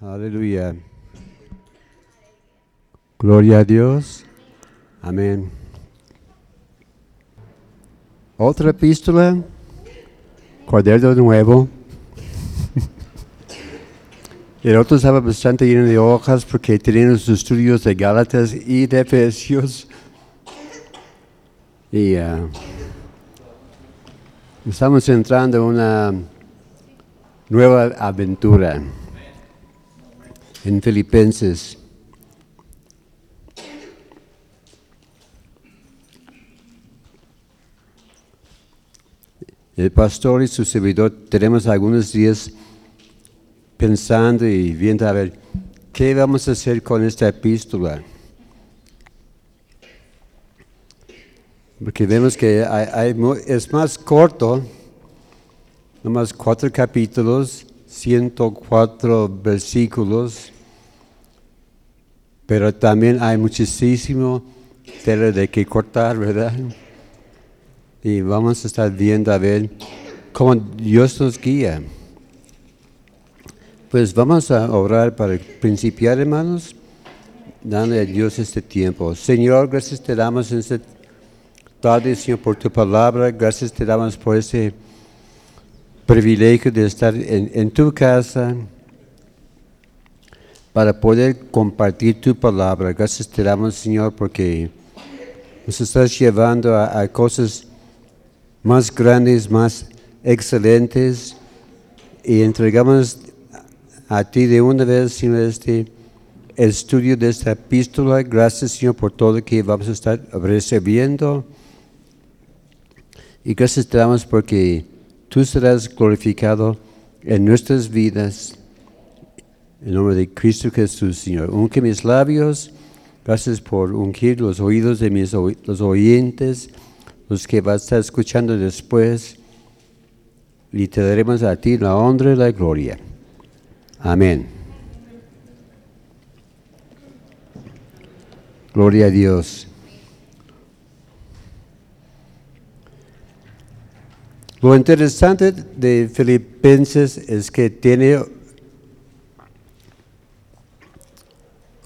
Aleluya. Gloria a Dios. Amén. Otra epístola. Cuaderno nuevo. El otro estaba bastante lleno de hojas porque tenían los estudios de Gálatas y de Efesios. Y ah, estamos entrando en una nueva aventura en Filipenses. El pastor y su servidor tenemos algunos días pensando y viendo a ver qué vamos a hacer con esta epístola. Porque vemos que es más corto, nomás cuatro capítulos, 104 versículos, pero también hay muchísimo tela de que cortar, ¿verdad? Y vamos a estar viendo a ver cómo Dios nos guía. Pues vamos a orar para principiar, hermanos, dando a Dios este tiempo. Señor, gracias te damos en esta tarde, Señor, por tu palabra. Gracias te damos por ese privilegio de estar en, en tu casa para poder compartir tu palabra. Gracias te damos, Señor, porque nos estás llevando a, cosas más grandes, más excelentes, y entregamos a ti de una vez, Señor, este estudio de esta epístola. Gracias, Señor, por todo que vamos a estar recibiendo. Y gracias te damos porque tú serás glorificado en nuestras vidas en nombre de Cristo Jesús, Señor. Unque mis labios. Gracias por ungir los oídos de mis los oyentes, los que van a estar escuchando después. Y te daremos a ti la honra y la gloria. Amén. Gloria a Dios. Lo interesante de Filipenses es que tiene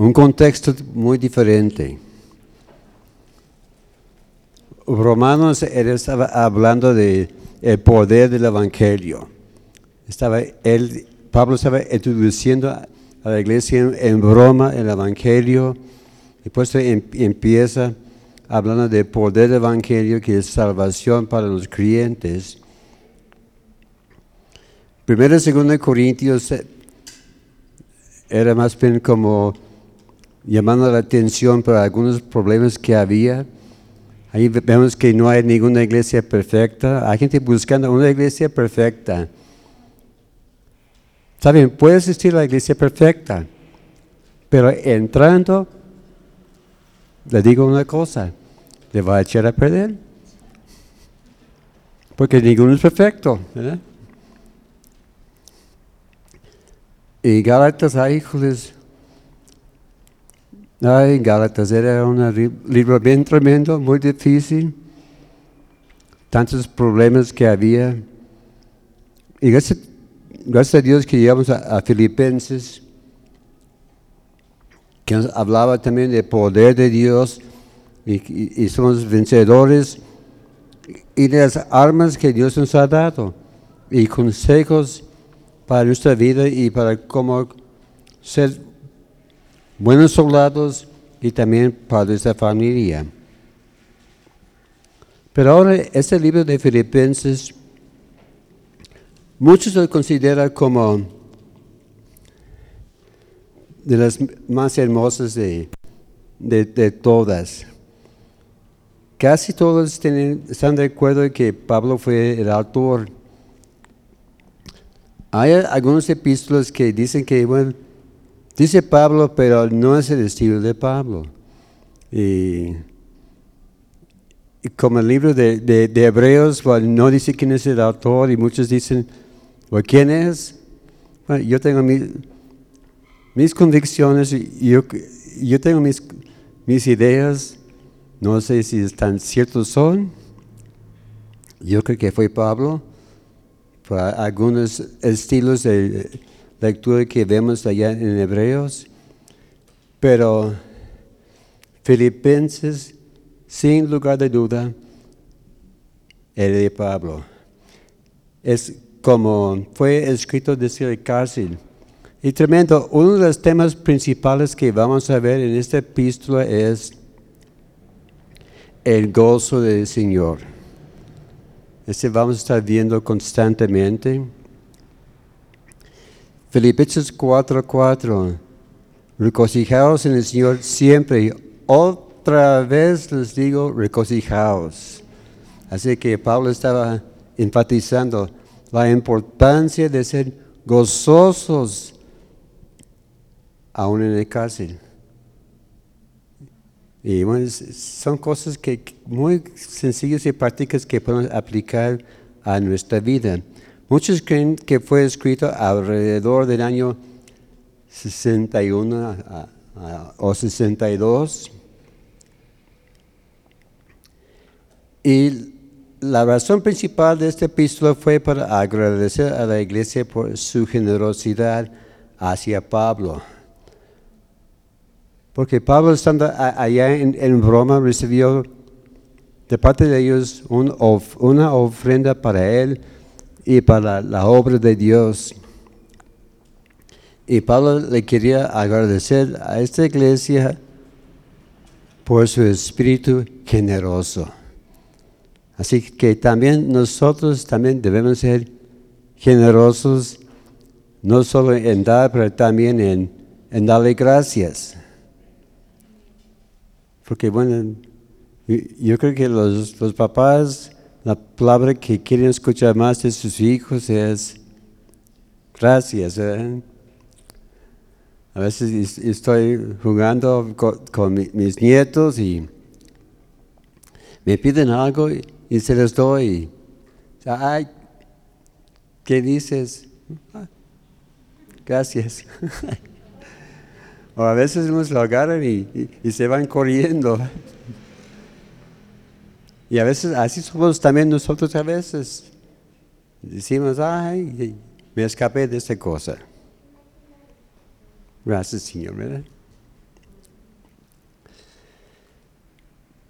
un contexto muy diferente. Romanos estaba hablando de el poder del evangelio. Estaba él, Pablo estaba introduciendo a la iglesia en, Roma el evangelio. Pues em, empieza hablando del poder del evangelio que es salvación para los creyentes. Primero y segundo Corintios eh, era más bien como llamando la atención por algunos problemas que había. Ahí vemos que no hay ninguna iglesia perfecta. Hay gente buscando una iglesia perfecta. Saben, puede existir la iglesia perfecta, pero entrando, le digo una cosa, le va a echar a perder. Porque ninguno es perfecto. Y Gálatas, hijos, Ay, Gálatas era un libro bien tremendo, muy difícil. Tantos problemas que había. Y gracias, a Dios que llegamos a, Filipenses, que nos hablaba también del poder de Dios y, somos vencedores y de las armas que Dios nos ha dado y consejos para nuestra vida y para cómo ser buenos soldados y también padres de familia. Pero ahora este libro de Filipenses, muchos lo consideran como de las más hermosas de, todas. Casi todos están de acuerdo que Pablo fue el autor. Hay algunos epístolas que dicen que, bueno, Dice Pablo, pero no es el estilo de Pablo. Y, como el libro de, Hebreos no dice quién es el autor y muchos dicen, ¿quién es? yo tengo mis, convicciones, y yo, yo tengo mis, mis ideas, no sé si están ciertos son. Yo creo que fue Pablo, por algunos estilos de lectura que vemos allá en Hebreos, pero Filipenses, sin lugar de duda, el de Pablo. Es como fue escrito desde la cárcel. Y tremendo, uno de los temas principales que vamos a ver en esta epístola es el gozo del Señor. Este vamos a estar viendo constantemente. Filipenses 4:4. Regocijaos en el Señor siempre. Otra vez les digo, regocijaos. Así que Pablo estaba enfatizando la importancia de ser gozosos aún en el cárcel. Y bueno, son cosas que muy sencillas y prácticas que podemos aplicar a nuestra vida. Muchos creen que fue escrito alrededor del año 61 o 62. Y la razón principal de esta epístola fue para agradecer a la iglesia por su generosidad hacia Pablo. Porque Pablo estando allá en, Roma recibió de parte de ellos una ofrenda para él y para la obra de Dios. Y Pablo le quería agradecer a esta iglesia por su espíritu generoso. Así que también nosotros también debemos ser generosos, no solo en dar, pero también en, en darle gracias. Porque bueno, yo creo que los, papás, la palabra que quieren escuchar más de sus hijos es gracias. ¿eh? A veces estoy jugando con, mis nietos y me piden algo y, se les doy. Ay, ¿qué dices? Ah, gracias. O a veces nos lo agarran y, se van corriendo. Y a veces así somos también nosotros a veces. Decimos, ay, me escapé de esta cosa. Gracias, Señor, ¿verdad?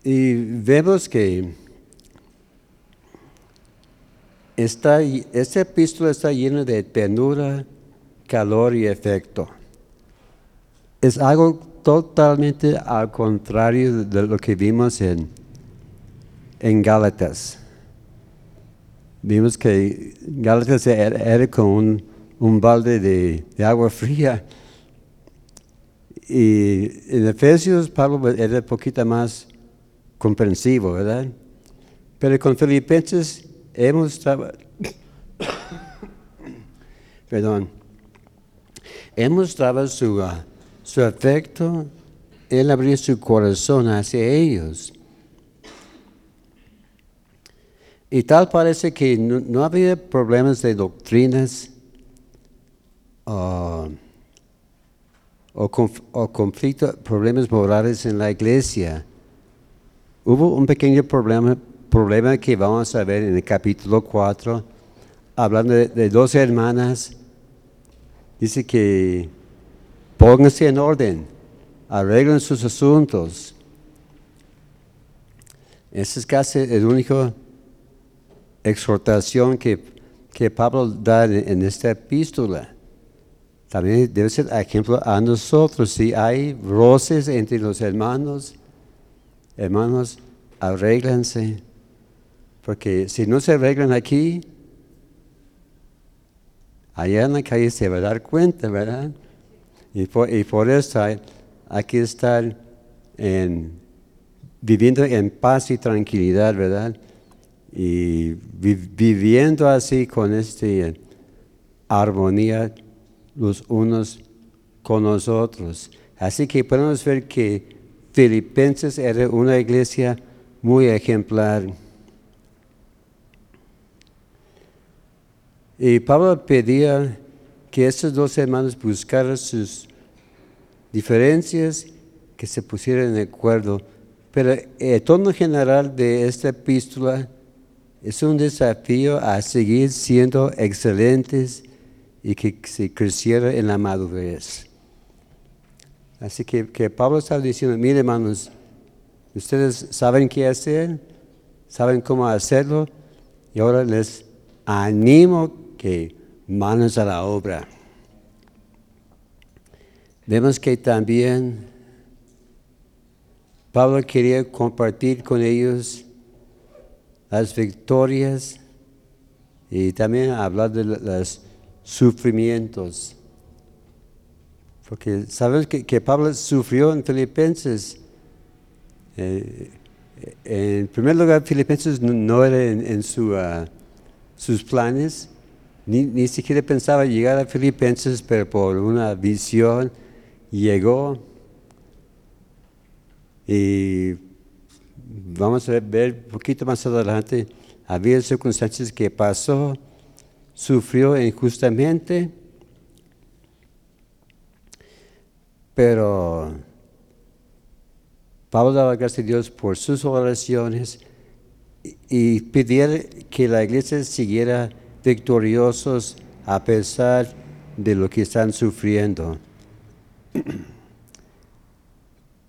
Y vemos que esta, esta epístola está llena de ternura, calor y efecto es algo totalmente al contrario de lo que vimos en, en Gálatas. Vimos que Gálatas era, como un, balde de, agua fría. Y en Efesios Pablo era un poquito más comprensivo, ¿verdad? Pero con Filipenses hemos perdón, hemos estado su, su afecto, Él abrió su corazón hacia ellos. Y tal parece que no, había problemas de doctrinas uh, o, o conflictos, problemas morales en la iglesia. Hubo un pequeño problema, problema que vamos a ver en el capítulo 4, hablando de, de dos hermanas. Dice que Pónganse en orden, arreglen sus asuntos. Esa es casi la única exhortación que, que Pablo da en, esta epístola. También debe ser ejemplo a nosotros. Si hay roces entre los hermanos, hermanos, arréglense. Porque si no se arreglan aquí, allá en la calle se va a dar cuenta, ¿verdad? Y por, eso hay, que estar viviendo en paz y tranquilidad, ¿verdad? Y viviendo así con esta armonía los unos con los otros. Así que podemos ver que Filipenses era una iglesia muy ejemplar. Y Pablo pedía que estos dos hermanos buscaran sus diferencias, que se pusieran de acuerdo. Pero el tono general de esta epístola es un desafío a seguir siendo excelentes y que se creciera en la madurez. Así que, que Pablo está diciendo, mire hermanos, ustedes saben qué hacer, saben cómo hacerlo, y ahora les animo que manos a la obra. Vemos que también Pablo quería compartir con ellos las victorias y también hablar de los sufrimientos. Porque sabes que, Pablo sufrió en Filipenses. Eh, en primer lugar, Filipenses no, era en, ah, sus planes, ni, ni, siquiera pensaba llegar a Filipenses, pero por una visión llegó. Y vamos a ver un poquito más adelante, había circunstancias que pasó, sufrió injustamente, pero Pablo daba gracias a Dios por sus oraciones y, pidió que la iglesia siguiera victoriosos a pesar de lo que están sufriendo.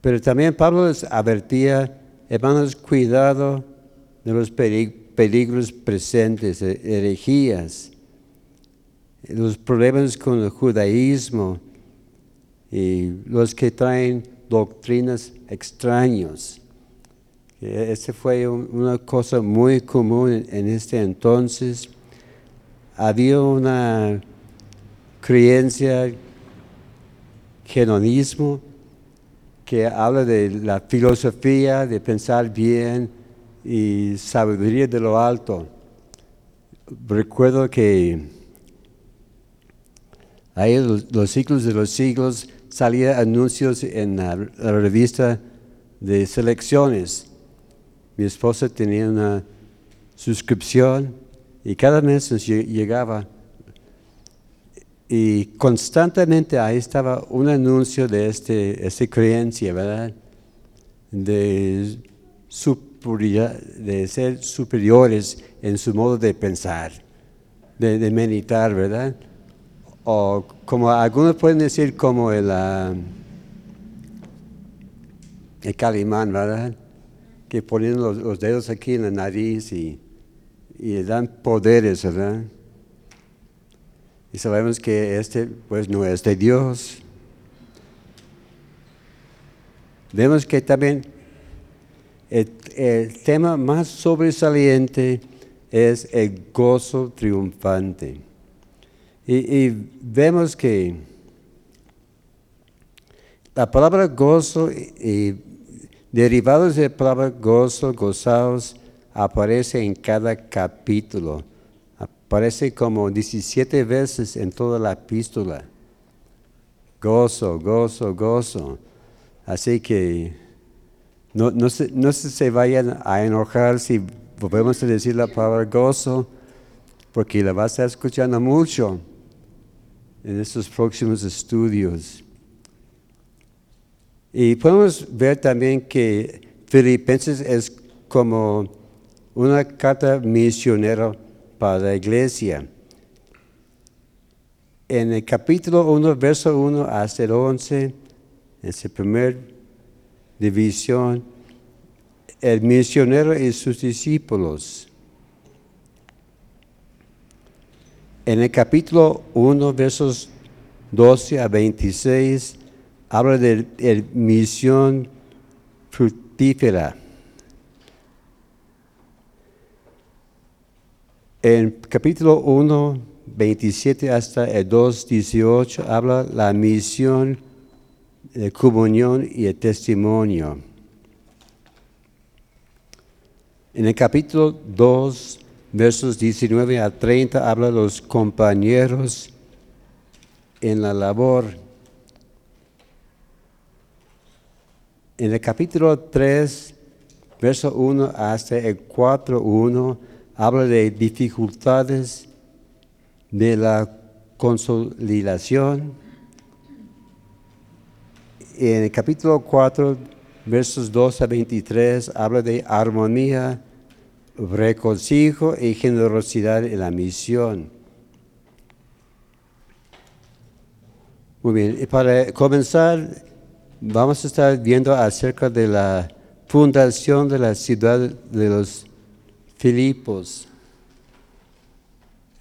Pero también Pablo les advertía, hermanos, cuidado de los peligros presentes, herejías, los problemas con el judaísmo y los que traen doctrinas extrañas. Esa fue una cosa muy común en este entonces. Había una creencia, genonismo, que habla de la filosofía, de pensar bien y sabiduría de lo alto. Recuerdo que ahí los, los siglos de los siglos salía anuncios en la, revista de selecciones. Mi esposa tenía una suscripción y cada mes llegaba y constantemente ahí estaba un anuncio de este, esta creencia, ¿verdad? De, ser superiores en su modo de pensar, de, meditar, ¿verdad? O como algunos pueden decir como el, uh, el calimán, ¿verdad? Que ponen los, dedos aquí en la nariz y, y dan poderes, ¿verdad? Y sabemos que este pues no es de Dios. Vemos que también el, tema más sobresaliente es el gozo triunfante. Y, vemos que la palabra gozo y, derivados de la palabra gozo, gozados, aparece en cada capítulo. Parece como 17 veces en toda la epístola. Gozo, gozo, gozo. Así que no, no, se, no se vayan a enojar si volvemos a decir la palabra gozo, porque la vas a estar escuchando mucho en estos próximos estudios. Y podemos ver también que Filipenses es como una carta misionera para la iglesia. En el capítulo 1, verso 1 hasta el 11, en esa primera división, el misionero y sus discípulos. En el capítulo 1, versos 12 a 26, habla de, de misión fructífera. En capítulo 1, 27 hasta el 2, 18 habla la misión, de comunión y el testimonio. En el capítulo 2, versos 19 a 30 habla los compañeros en la labor. En el capítulo 3, verso 1 hasta el 4, 1 habla de dificultades de la consolidación. En el capítulo 4, versos 2 a 23, habla de armonía, regocijo y generosidad en la misión. Muy bien, y para comenzar, vamos a estar viendo acerca de la fundación de la ciudad de los Filipos.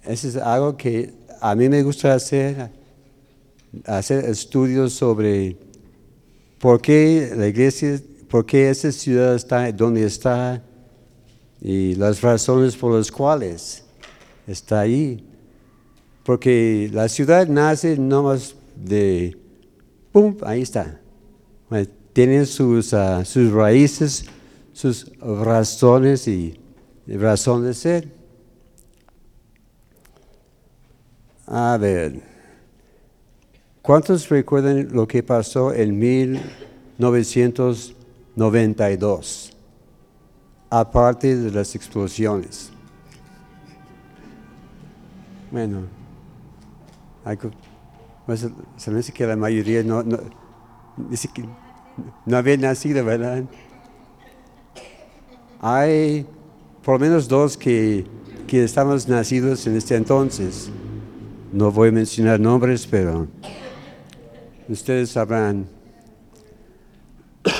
Eso es algo que a mí me gusta hacer, hacer estudios sobre por qué la iglesia, por qué esa ciudad está donde está y las razones por las cuales está ahí. Porque la ciudad nace no más de, ¡pum!, ahí está. tiene sus, ah, sus raíces, sus razones y razón de ser. A ver, ¿cuántos recuerdan lo que pasó en 1992? Aparte de las explosiones. Bueno, pues, se me dice que la mayoría no, no, no había nacido, ¿verdad? Hay por lo menos dos que, que estamos nacidos en este entonces. No voy a mencionar nombres, pero ustedes sabrán.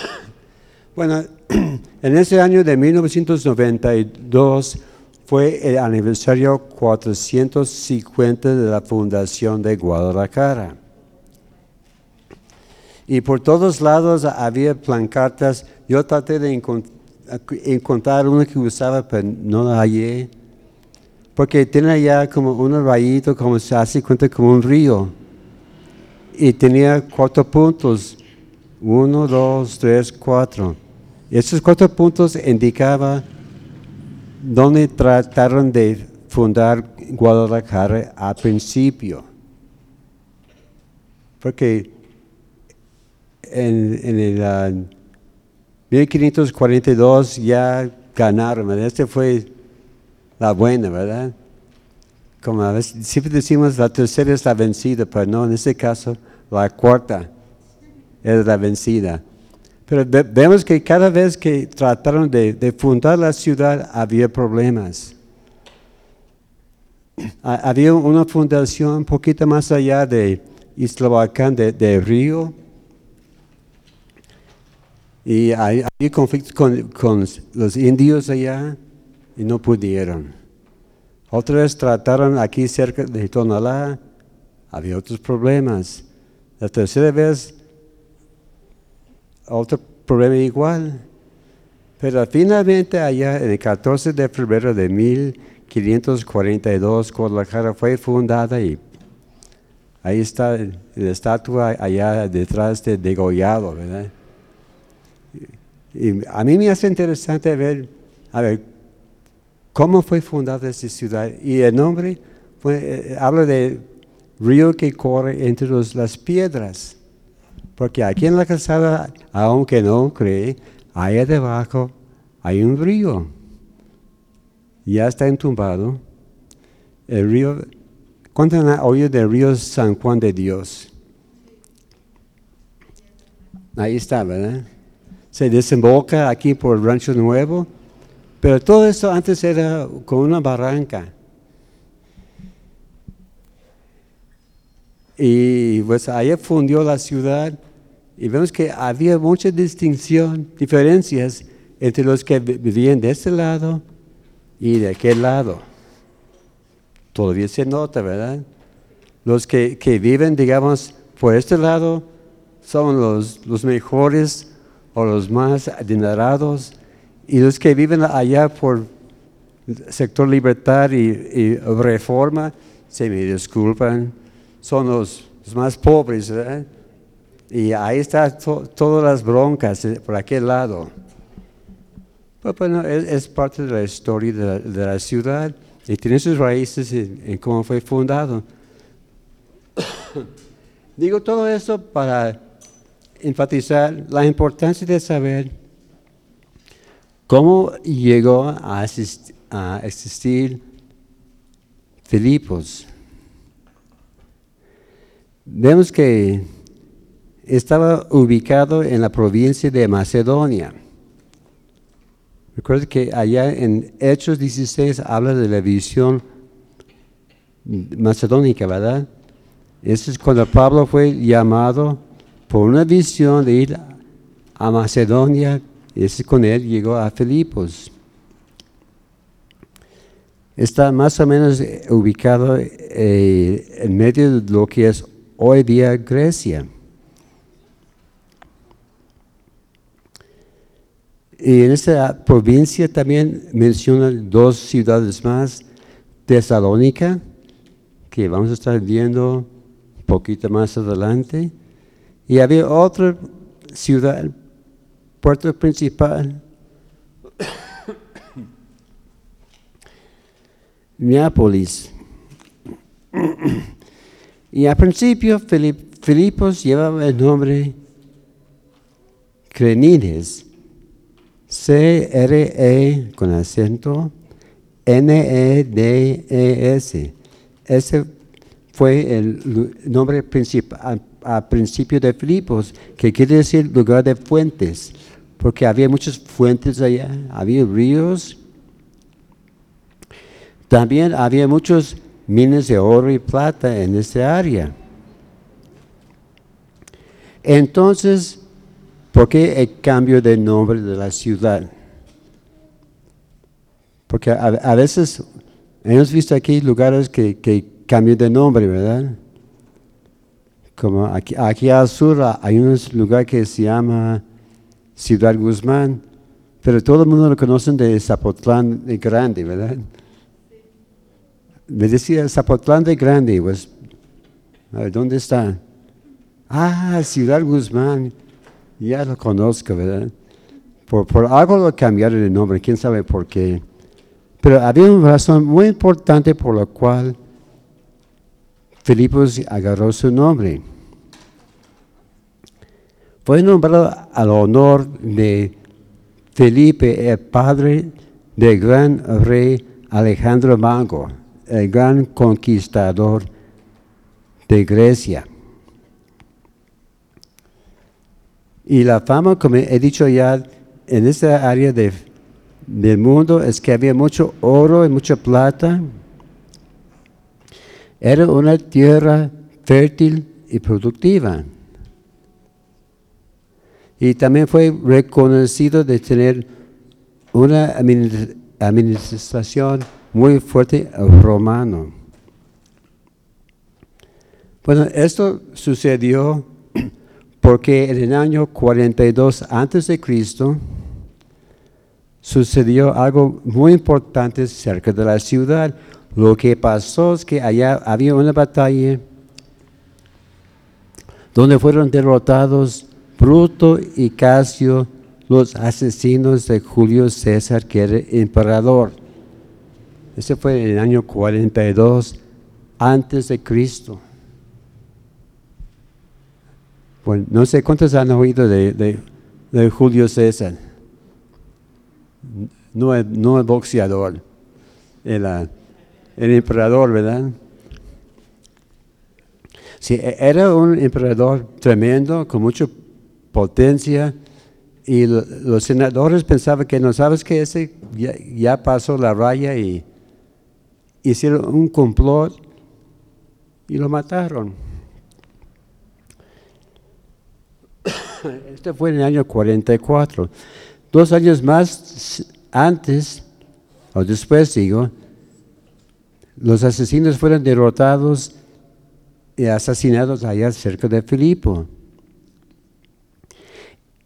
Bueno, en ese año de 1992 fue el aniversario 450 de la fundación de Guadalajara. Y por todos lados había plancartas. Yo traté de encontrar una que usaba, pero no la hallé porque tiene ya como un rayito, como se hace cuenta, como un río. Y tenía cuatro puntos, uno, dos, tres, cuatro. Esos cuatro puntos indicaban dónde trataron de fundar Guadalajara a principio. Porque en, el 1542 ah, ya ganaron, este fue la buena, ¿verdad? Como siempre decimos la tercera es la vencida, pero no, en este caso la cuarta es la vencida. Pero vemos que cada vez que trataron de, fundar la ciudad había problemas. Había una fundación un poquito más allá de Islahuacán, de, de Río, y había conflictos con, los indios allá y no pudieron. Otra vez trataron aquí cerca de Tonalá, había otros problemas. La tercera vez, otro problema igual. Pero finalmente allá, el 14 de febrero de 1542, Guadalajara fue fundada y ahí está la estatua allá detrás de degollado, ¿verdad? Y a mí me hace interesante ver, a ver, ¿Cómo fue fundada esta ciudad? Y el nombre eh, habla de río que corre entre las piedras. Porque aquí en la calzada, aunque no cree, allá debajo hay un río. Ya está entumbado. El río, ¿cuánto han oído del río San Juan de Dios? Ahí está, ¿verdad? Se desemboca aquí por Rancho Nuevo pero todo esto antes era con una barranca. Y pues allá fundió la ciudad y vemos que había mucha distinción, diferencias entre los que vivían de este lado y de aquel lado. Todavía se nota, ¿verdad? Los que, viven, digamos, por este lado son los, los mejores o los más adinerados y los que viven allá por sector libertad y, reforma, se me disculpan, son los, más pobres. Y ahí están todas las broncas eh, por aquel lado. Pues, bueno, es, parte de la historia de la, ciudad y tiene sus raíces en, cómo fue fundado. Digo todo esto para enfatizar la importancia de saber ¿Cómo llegó a, existir Filipos? Vemos que estaba ubicado en la provincia de Macedonia. Recuerda que allá en Hechos 16 habla de la visión macedónica, ¿verdad? Eso es cuando Pablo fue llamado por una visión de ir a Macedonia. Ese con él llegó a Filipos. Está más o menos ubicado eh, en medio de lo que es hoy día Grecia. Y en esta provincia también menciona dos ciudades más, Tesalónica, que vamos a estar viendo un poquito más adelante, y había otra ciudad, puerto principal, Neápolis. Y al principio Filipos llevaba el nombre Crenides C-R-E con acento N-E-D-E-S. Ese fue el nombre principal al principio de Filipos, que quiere decir lugar de fuentes, porque había muchas fuentes allá, había ríos. También había muchos minas de oro y plata en esa área. Entonces, ¿Por qué el cambio de nombre de la ciudad? Porque a, veces hemos visto aquí lugares que, que, cambian de nombre, ¿verdad? Como aquí, aquí al sur hay un lugar que se llama Ciudad Guzmán, pero todo el mundo lo conoce de Zapotlán de Grande, ¿verdad? Me decía Zapotlán de Grande, pues, ¿dónde está? Ah, Ciudad Guzmán. Ya lo conozco, ¿verdad? Por, algo lo cambiaron el nombre, quién sabe por qué. Pero había una razón muy importante por la cual Filipos agarró su nombre. Fue nombrado al honor de Felipe, el padre del gran rey Alejandro Magno, el gran conquistador de Grecia. Y la fama, como he dicho ya, en esta área de, del mundo es que había mucho oro y mucha plata. Era una tierra fértil y productiva. Y también fue reconocido de tener una administración muy fuerte romano. Bueno, esto sucedió porque en el año 42 antes de Cristo sucedió algo muy importante cerca de la ciudad. Lo que pasó es que allá había una batalla donde fueron derrotados Bruto y Casio, los asesinos de Julio César, que era emperador. Ese fue en el año 42 antes de Cristo. Bueno, no sé cuántos han oído de, Julio César. No es, no boxeador, el, el emperador, ¿verdad? Sí, e, era un emperador tremendo, con mucha potencia, y los senadores pensaban que no sabes que ese ya, pasó la raya y hicieron un complot y lo mataron. Este fue en el año 44. Dos años más antes, o después digo, los asesinos fueron derrotados y asesinados allá cerca de Filipo.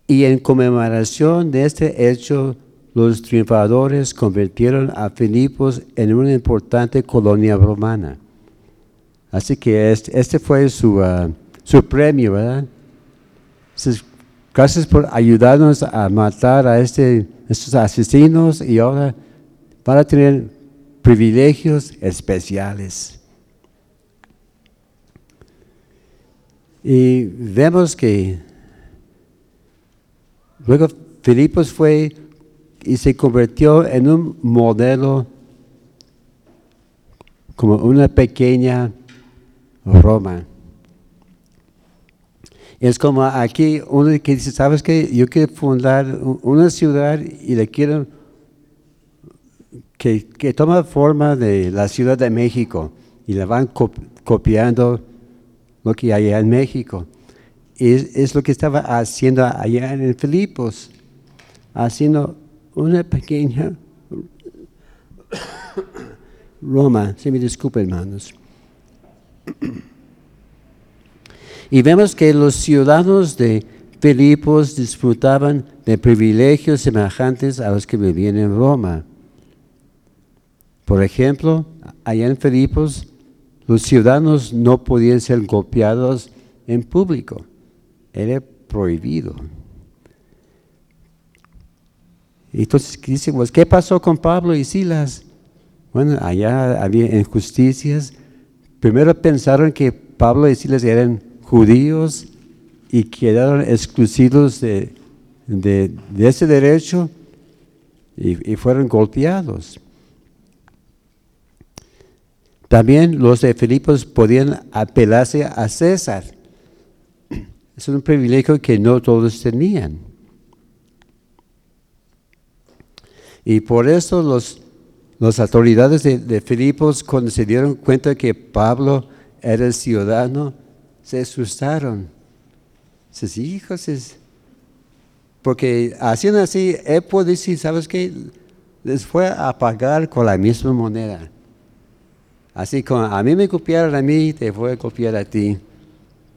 Y en conmemoración de este hecho, los triunfadores convirtieron a Filipos en una importante colonia romana. Así que este, este fue su, uh, su premio, ¿verdad? Gracias por ayudarnos a matar a este, estos asesinos y ahora van a tener privilegios especiales. Y vemos que luego Filipos fue y se convirtió en un modelo como una pequeña Roma. Es como aquí uno que dice, ¿sabes qué? Yo quiero fundar una ciudad y le quiero que, que toma forma de la Ciudad de México y la van copiando lo que hay en México. Es, lo que estaba haciendo allá en Filipos, haciendo una pequeña Roma. Se me disculpe, hermanos. Y vemos que los ciudadanos de Filipos disfrutaban de privilegios semejantes a los que vivían en Roma. Por ejemplo, allá en Filipos, los ciudadanos no podían ser golpeados en público. Era prohibido. Entonces dice, pues, ¿qué pasó con Pablo y Silas? Bueno, allá había injusticias. Primero pensaron que Pablo y Silas eran judíos y quedaron excluidos de, ese derecho y, fueron golpeados. También los de Filipos podían apelarse a César. Es un privilegio que no todos tenían. Y por eso los, las autoridades de, Filipos, cuando se dieron cuenta que Pablo era el ciudadano, se asustaron. Sus hijos, es, porque haciendo así, puede decir, ¿sabes qué? Les fue a pagar con la misma moneda. Así como a mí me copiaron a mí, te voy a copiar a ti.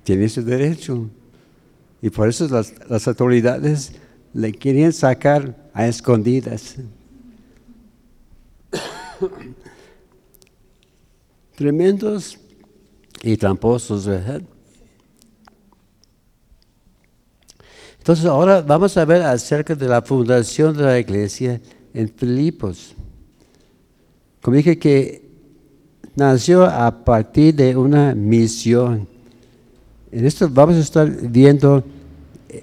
Tienes su derecho. Y por eso las, las autoridades le querían sacar a escondidas. Tremendos y tramposos, ¿verdad? Entonces ahora vamos a ver acerca de la fundación de la iglesia en Filipos. Como dije que nació a partir de una misión. En esto vamos a estar viendo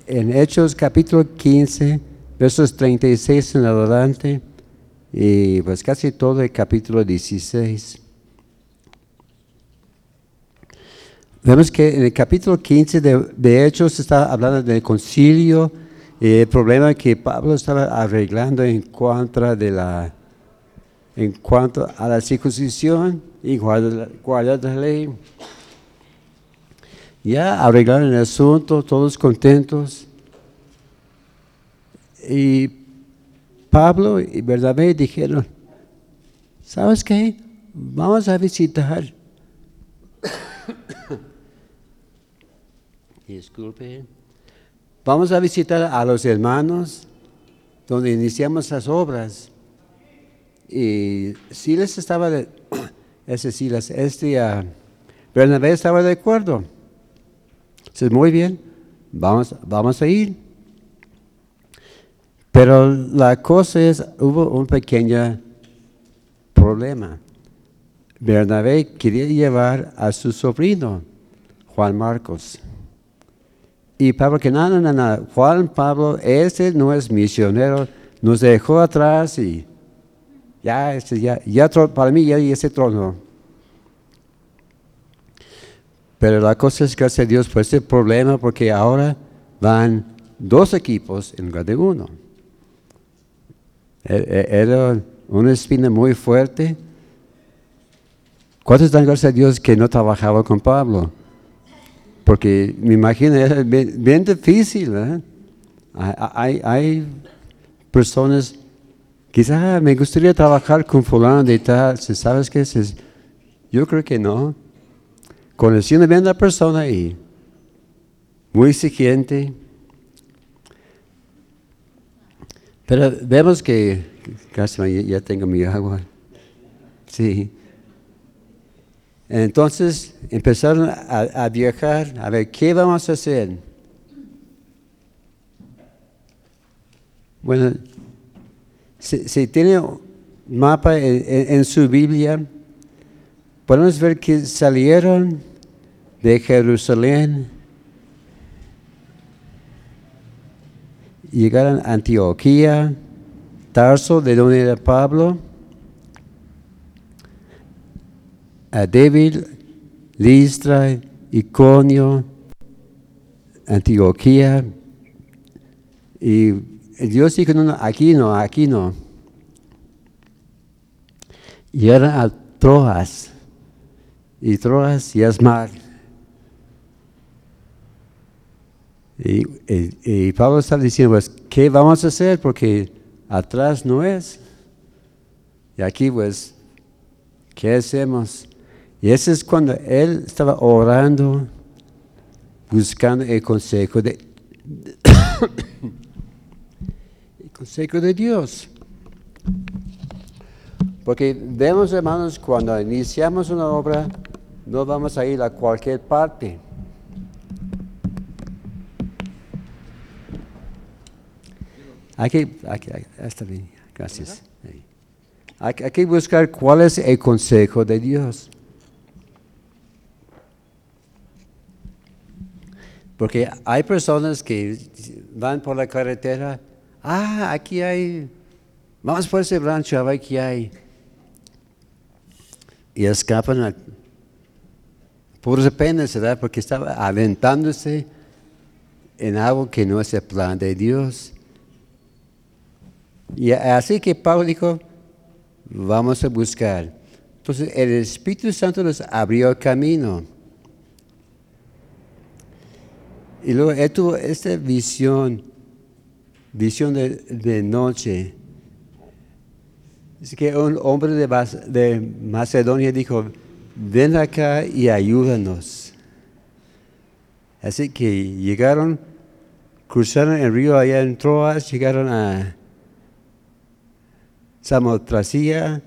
en Hechos capítulo 15, versos 36 en adelante, y pues casi todo el capítulo 16. Vemos que en el capítulo 15 de, Hechos está hablando del concilio y el problema que Pablo estaba arreglando en cuanto, de la, en cuanto a la circuncisión y guardar la ley. Ya arreglaron el asunto, todos contentos. Y Pablo y Bernabé dijeron, ¿sabes qué? Vamos a visitar Disculpe. Vamos a visitar a los hermanos donde iniciamos las obras. Y Silas estaba de, ese Silas, este uh, Bernabé estaba de acuerdo. Dice, muy bien, vamos, vamos a ir. Pero la cosa es, hubo un pequeño problema. Bernabé quería llevar a su sobrino, Juan Marcos. Y Pablo, que nada, nada, nada. Juan Pablo, ese no es misionero, nos dejó atrás y ya, este, ya, ya para mí ya ese trono. Pero la cosa es, gracias a Dios por ese problema, porque ahora van dos equipos en lugar de uno. E, e, era una espina muy fuerte. ¿Cuántos dan gracias a Dios que no trabajaba con Pablo? Porque me imagino, es bien, difícil. ¿eh? Hay, hay, personas, quizás me gustaría trabajar con fulano de tal, ¿sabes qué? Yo creo que no. Conociendo bien a la persona y muy exigente. Pero vemos que, casi ya tengo mi agua. Sí. Entonces empezaron a, viajar, a ver qué vamos a hacer. Bueno, si, tiene mapa en, su Biblia, podemos ver que salieron de Jerusalén, llegaron a Antioquía, Tarso, de donde era Pablo, a David, Listra, Iconio, Antioquía. Y Dios dijo, no, aquí no, aquí no. Eran a Troas, y Troas y Asmar. Y, y- y Pablo está diciendo, pues, ¿qué vamos a hacer? Porque atrás no es. Y aquí, pues, ¿qué hacemos? Y ese es cuando él estaba orando, buscando el consejo de, el consejo de Dios. Porque vemos, hermanos, cuando iniciamos una obra, no vamos a ir a cualquier parte. Hay que, hay que- está bien, gracias. Hay, hay que buscar cuál es el consejo de Dios. Porque hay personas que van por la carretera, ah, aquí hay, vamos por ese rancho a ver qué hay. Y escapan a puras penas, ¿verdad? Porque estaba aventándose en algo que no es el plan de Dios. Y así que Pablo dijo, vamos a buscar. Entonces el Espíritu Santo les abrió el camino. Y luego él tuvo esta visión, visión de, de noche. Es que un hombre de, de Macedonia dijo, ven acá y ayúdanos. Así que llegaron, cruzaron el río allá en Troas, llegaron a Samotracia,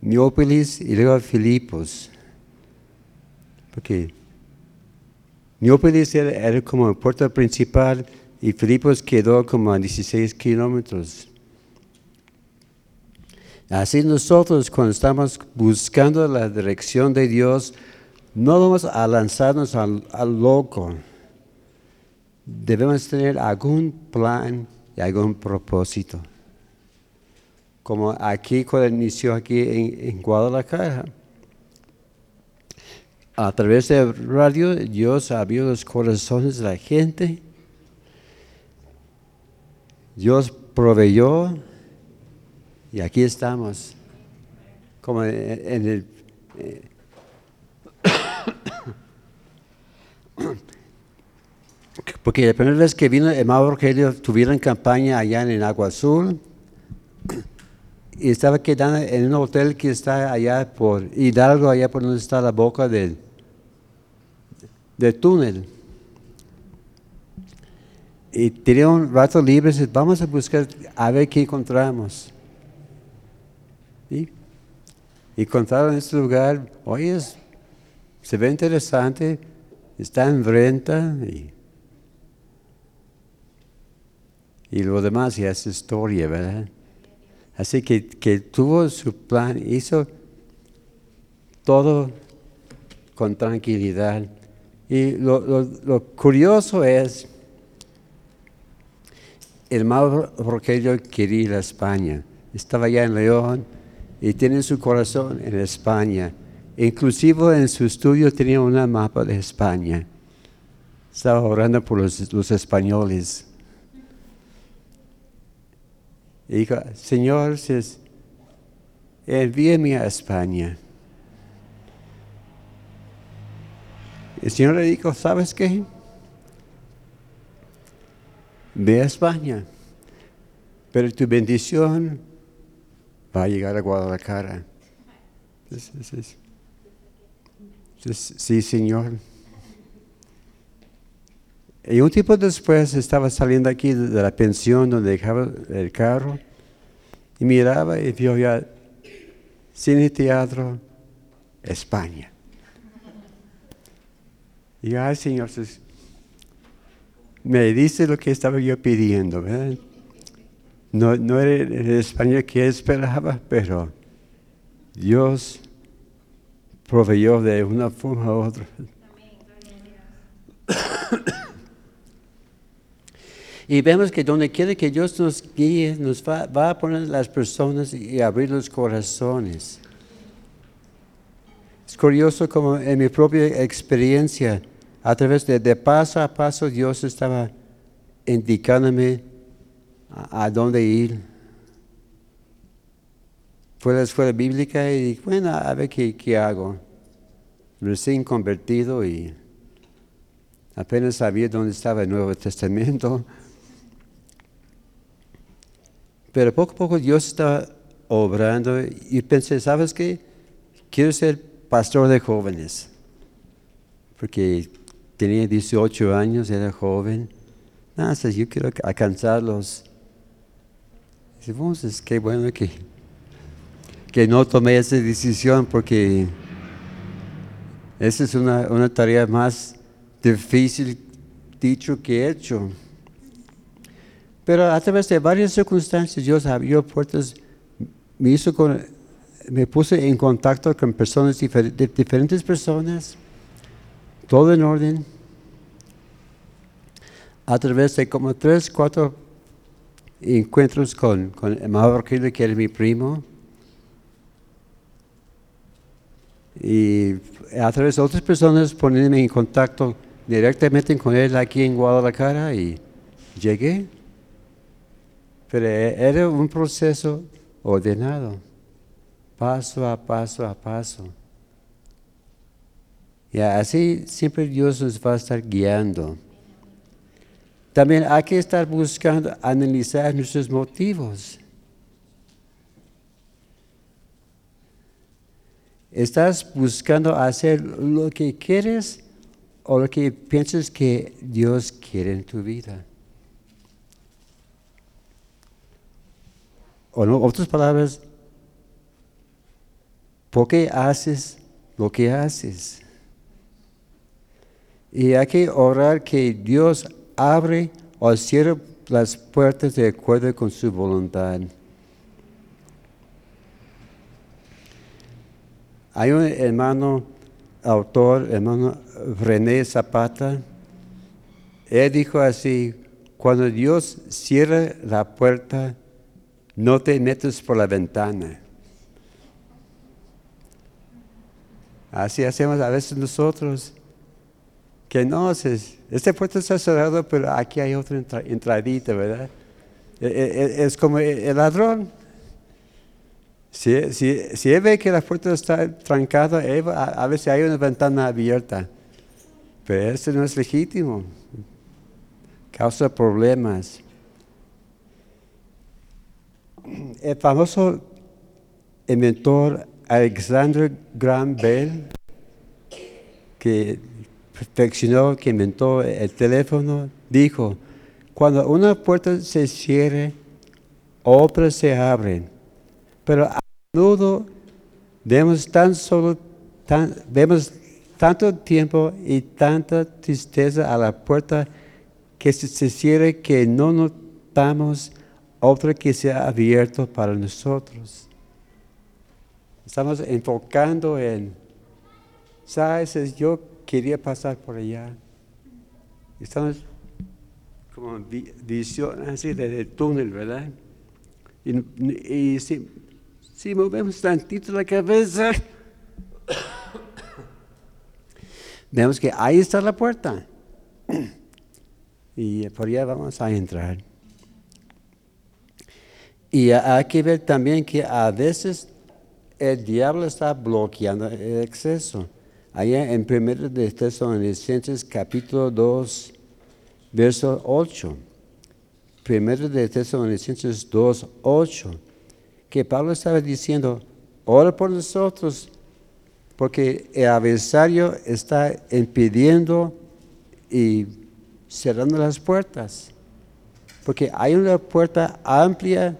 Neópolis y luego a Filipos. Porque Neópolis era, era como el puerto principal y Filipos quedó como a 16 kilómetros. Así nosotros cuando estamos buscando la dirección de Dios, no vamos a lanzarnos al, loco. Debemos tener algún plan y algún propósito. Como aquí cuando inició aquí en, en Guadalajara. A través de radio, Dios abrió los corazones de la gente. Dios proveyó y aquí estamos. Como en, el. eh, Porque la primera vez que vino Mauro Rogelio, tuvieron campaña allá en Agua Azul y estaba quedando en un hotel que está allá por Hidalgo, allá por donde está la boca del, del túnel. Y tenía un rato libre, dice, vamos a buscar a ver qué encontramos. ¿Sí? Y encontraron este lugar, oye, es- se ve interesante, está en renta y, y lo demás ya es historia, ¿verdad? Así que, que tuvo su plan, hizo todo con tranquilidad. Y lo, lo- lo curioso es, el Mauro Rogelio quería ir a España. Estaba allá en León y tiene su corazón en España. Inclusive en su estudio tenía una mapa de España. Estaba orando por los, españoles. Y dijo, Señor, envíeme a España. El Señor le dijo, ¿sabes qué? Ve a España, pero tu bendición va a llegar a Guadalajara. Es- es- es- es- sí, Señor. Y un tiempo después estaba saliendo aquí de la pensión donde dejaba el carro y miraba y vio ya cine teatro España. Y ay Señor, me dice lo que estaba yo pidiendo, ¿verdad? No, no era el español que esperaba, pero Dios proveyó de una forma u otra. Y vemos que donde quiera que Dios nos guíe, nos va, va a poner las personas y abrir los corazones. Es curioso como en mi propia experiencia, a través de, de paso a paso, Dios estaba indicándome a, dónde ir. Fue a la escuela bíblica y dije, bueno, a ver qué, qué hago. Recién convertido y apenas sabía dónde estaba el Nuevo Testamento. Pero poco a poco Dios estaba obrando y pensé, ¿sabes qué? Quiero ser pastor de jóvenes. Porque tenía 18 años, era joven. Nada, yo quiero alcanzarlos. Entonces, qué bueno que, que no tomé esa decisión porque esa es una, una tarea más difícil dicho que hecho. Pero a través de varias circunstancias Dios abrió puertas, me hizo me puse en contacto con personas diferentes personas, todo en orden. A través de como tres, cuatro encuentros con, con Amado que era mi primo. Y a través de otras personas poniéndome en contacto directamente con él aquí en Guadalajara y llegué. Pero era un proceso ordenado, paso a paso a paso. Y así siempre Dios nos va a estar guiando. También hay que estar buscando analizar nuestros motivos. ¿Estás buscando hacer lo que quieres o lo que piensas que Dios quiere en tu vida? O no, otras palabras, ¿por qué haces lo que haces? Y hay que orar que Dios abre o cierre las puertas de acuerdo con su voluntad. Hay un hermano autor, hermano René Zapata, él dijo así, cuando Dios cierra la puerta, no te metes por la ventana. Así hacemos a veces nosotros que no, este puerto está cerrado, pero aquí hay otra entradita, ¿verdad? E, e, e, es, como el ladrón. Si, si, él ve que la puerta está trancada, a, veces hay una ventana abierta, pero eso no es legítimo, causa problemas. El famoso inventor Alexander Graham Bell, que perfeccionó, que inventó el teléfono, dijo, cuando una puerta se cierre, otras se abren. Pero a menudo vemos tan solo, vemos tanto tiempo y tanta tristeza a la puerta que se, se cierre que no notamos otra que se ha abierto para nosotros. Estamos enfocando en, ¿sabes? Yo quería pasar por allá. Estamos como visión así del túnel, ¿verdad? Y, si, si movemos tantito la cabeza, vemos que ahí está la puerta. Y por allá vamos a entrar. Y hay que ver también que a veces el diablo está bloqueando el exceso. Allá en 1 de Tesalonicenses capítulo 2, verso 8. 1 de Tesalonicenses 2, 8. Que Pablo estaba diciendo, ora por nosotros, porque el adversario está impidiendo y cerrando las puertas. Porque hay una puerta amplia,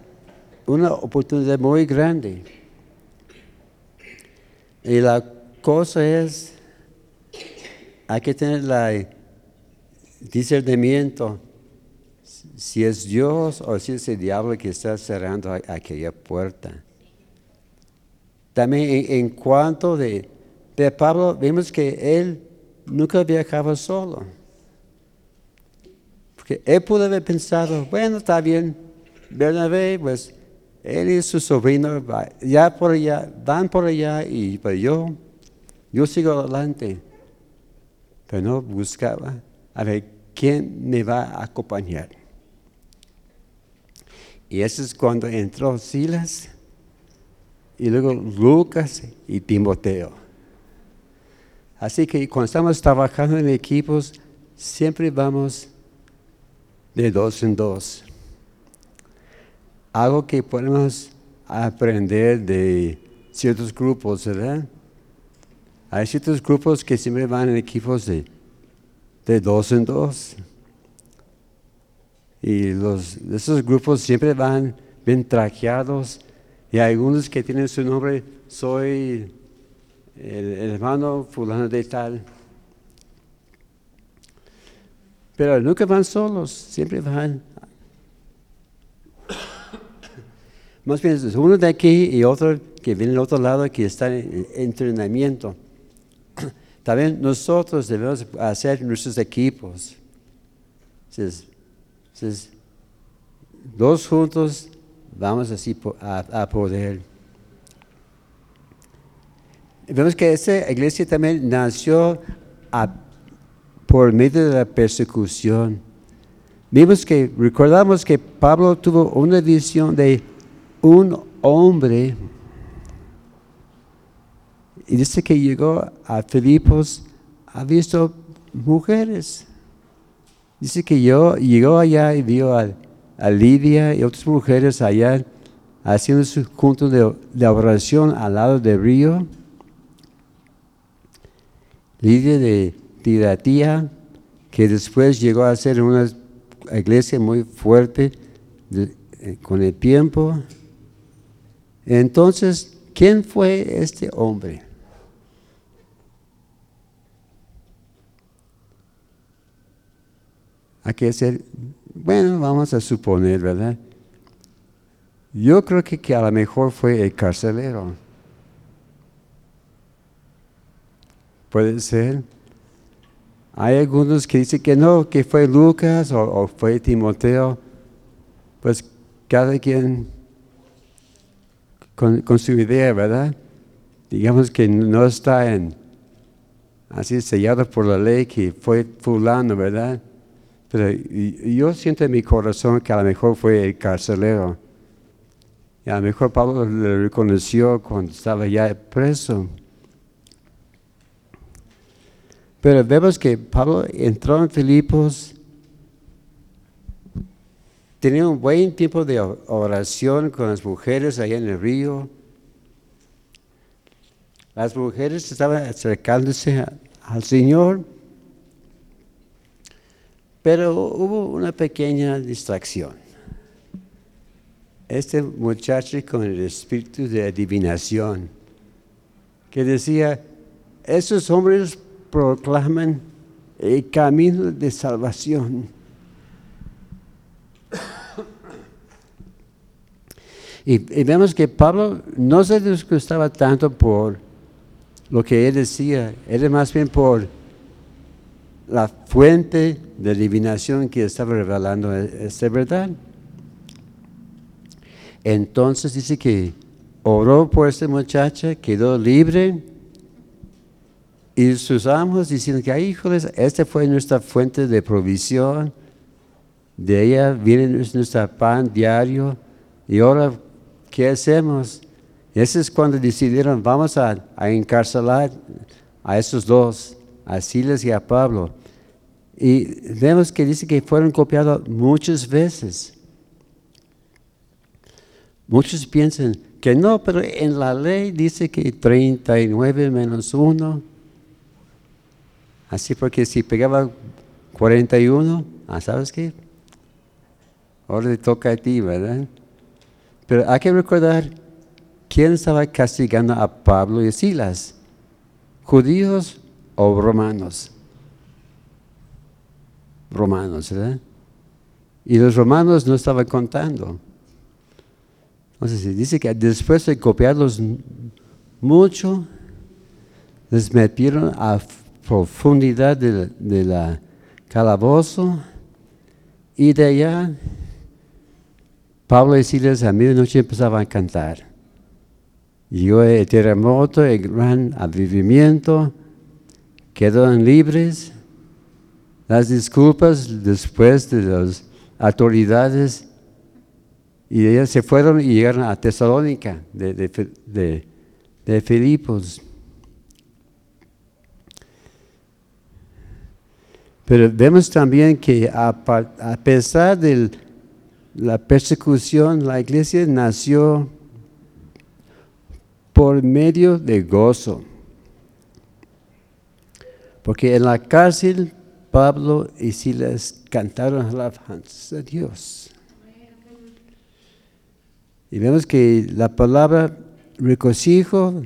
una oportunidad muy grande. Y la cosa es, hay que tener el discernimiento si es Dios o si es el diablo que está cerrando aquella puerta. También en, cuanto de, de, Pablo, vemos que él nunca viajaba solo. Porque él pudo haber pensado, bueno, está bien, Bernabé, pues él y su sobrino ya por allá, van por allá y pues yo yo sigo adelante, pero no buscaba a ver quién me va a acompañar. Y eso es cuando entró Silas y luego Lucas y Timoteo. Así que cuando estamos trabajando en equipos, siempre vamos de dos en dos. Algo que podemos aprender de ciertos grupos, ¿verdad? Hay ciertos grupos que siempre van en equipos de, de dos en dos. Y los, esos grupos siempre van bien trajeados. Y algunos que tienen su nombre, soy el, el hermano fulano de tal. Pero nunca van solos, siempre van. Más bien es uno de aquí y otro que viene del otro lado que está en entrenamiento. También nosotros debemos hacer nuestros equipos. dos juntos vamos así a, poder. Vemos que esta iglesia también nació por medio de la persecución. Vimos que, recordamos que Pablo tuvo una visión de un hombre y dice que llegó a Filipos, ha visto mujeres. Dice que yo, llegó allá y vio a, Lidia y otras mujeres allá haciendo su junto de, oración al lado del río. Lidia de Tiratía, que después llegó a ser una iglesia muy fuerte eh, con el tiempo. Entonces, ¿quién fue este hombre? Hay que ser, bueno, vamos a suponer, ¿verdad? Yo creo que, que a lo mejor fue el carcelero. Puede ser. Hay algunos que dicen que no, que fue Lucas o, fue Timoteo. Pues cada quien con, con, su idea, ¿verdad? Digamos que no está en así sellado por la ley que fue fulano, ¿verdad? Yo siento en mi corazón que a lo mejor fue el carcelero. Y a lo mejor Pablo le reconoció cuando estaba ya preso. Pero vemos que Pablo entró en Filipos, tenía un buen tiempo de oración con las mujeres allá en el río. Las mujeres estaban acercándose al Señor pero hubo una pequeña distracción. Este muchacho con el espíritu de adivinación, que decía, esos hombres proclaman el camino de salvación. Y, vemos que Pablo no se disgustaba tanto por lo que él decía, era más bien por la fuente de adivinación que estaba revelando e-, esta verdad. Entonces dice que oró por esta muchacha, quedó libre. Y sus amos diciendo que, híjoles, esta fue nuestra fuente de provisión. De ella viene nuestro pan diario. Y ahora, ¿qué hacemos? ese es cuando decidieron, vamos a encarcelar a esos dos a Silas y a Pablo. Y vemos que dice que fueron copiados muchas veces. Muchos piensan que no, pero en la ley dice que 39 menos 1. Así porque si pegaba 41, ah, ¿sabes qué? Ahora le toca a ti, ¿verdad? Pero hay que recordar quién estaba castigando a Pablo y Silas, judíos o romanos. Romanos, ¿verdad? Y los romanos no estaban contando. Entonces dice que después de copiarlos mucho, les metieron a profundidad de, la calabozo y de allá Pablo y Silas a medianoche empezaban a cantar. Llegó el terremoto, el gran avivamiento, quedaron libres. Las disculpas después de las autoridades y ellas se fueron y llegaron a Tesalónica de, de, de, Filipos. Pero vemos también que a, a pesar de la persecución, la iglesia nació por medio de gozo. Porque en la cárcel Pablo y Silas cantaron alabanzas a Dios. Y vemos que la palabra regocijo,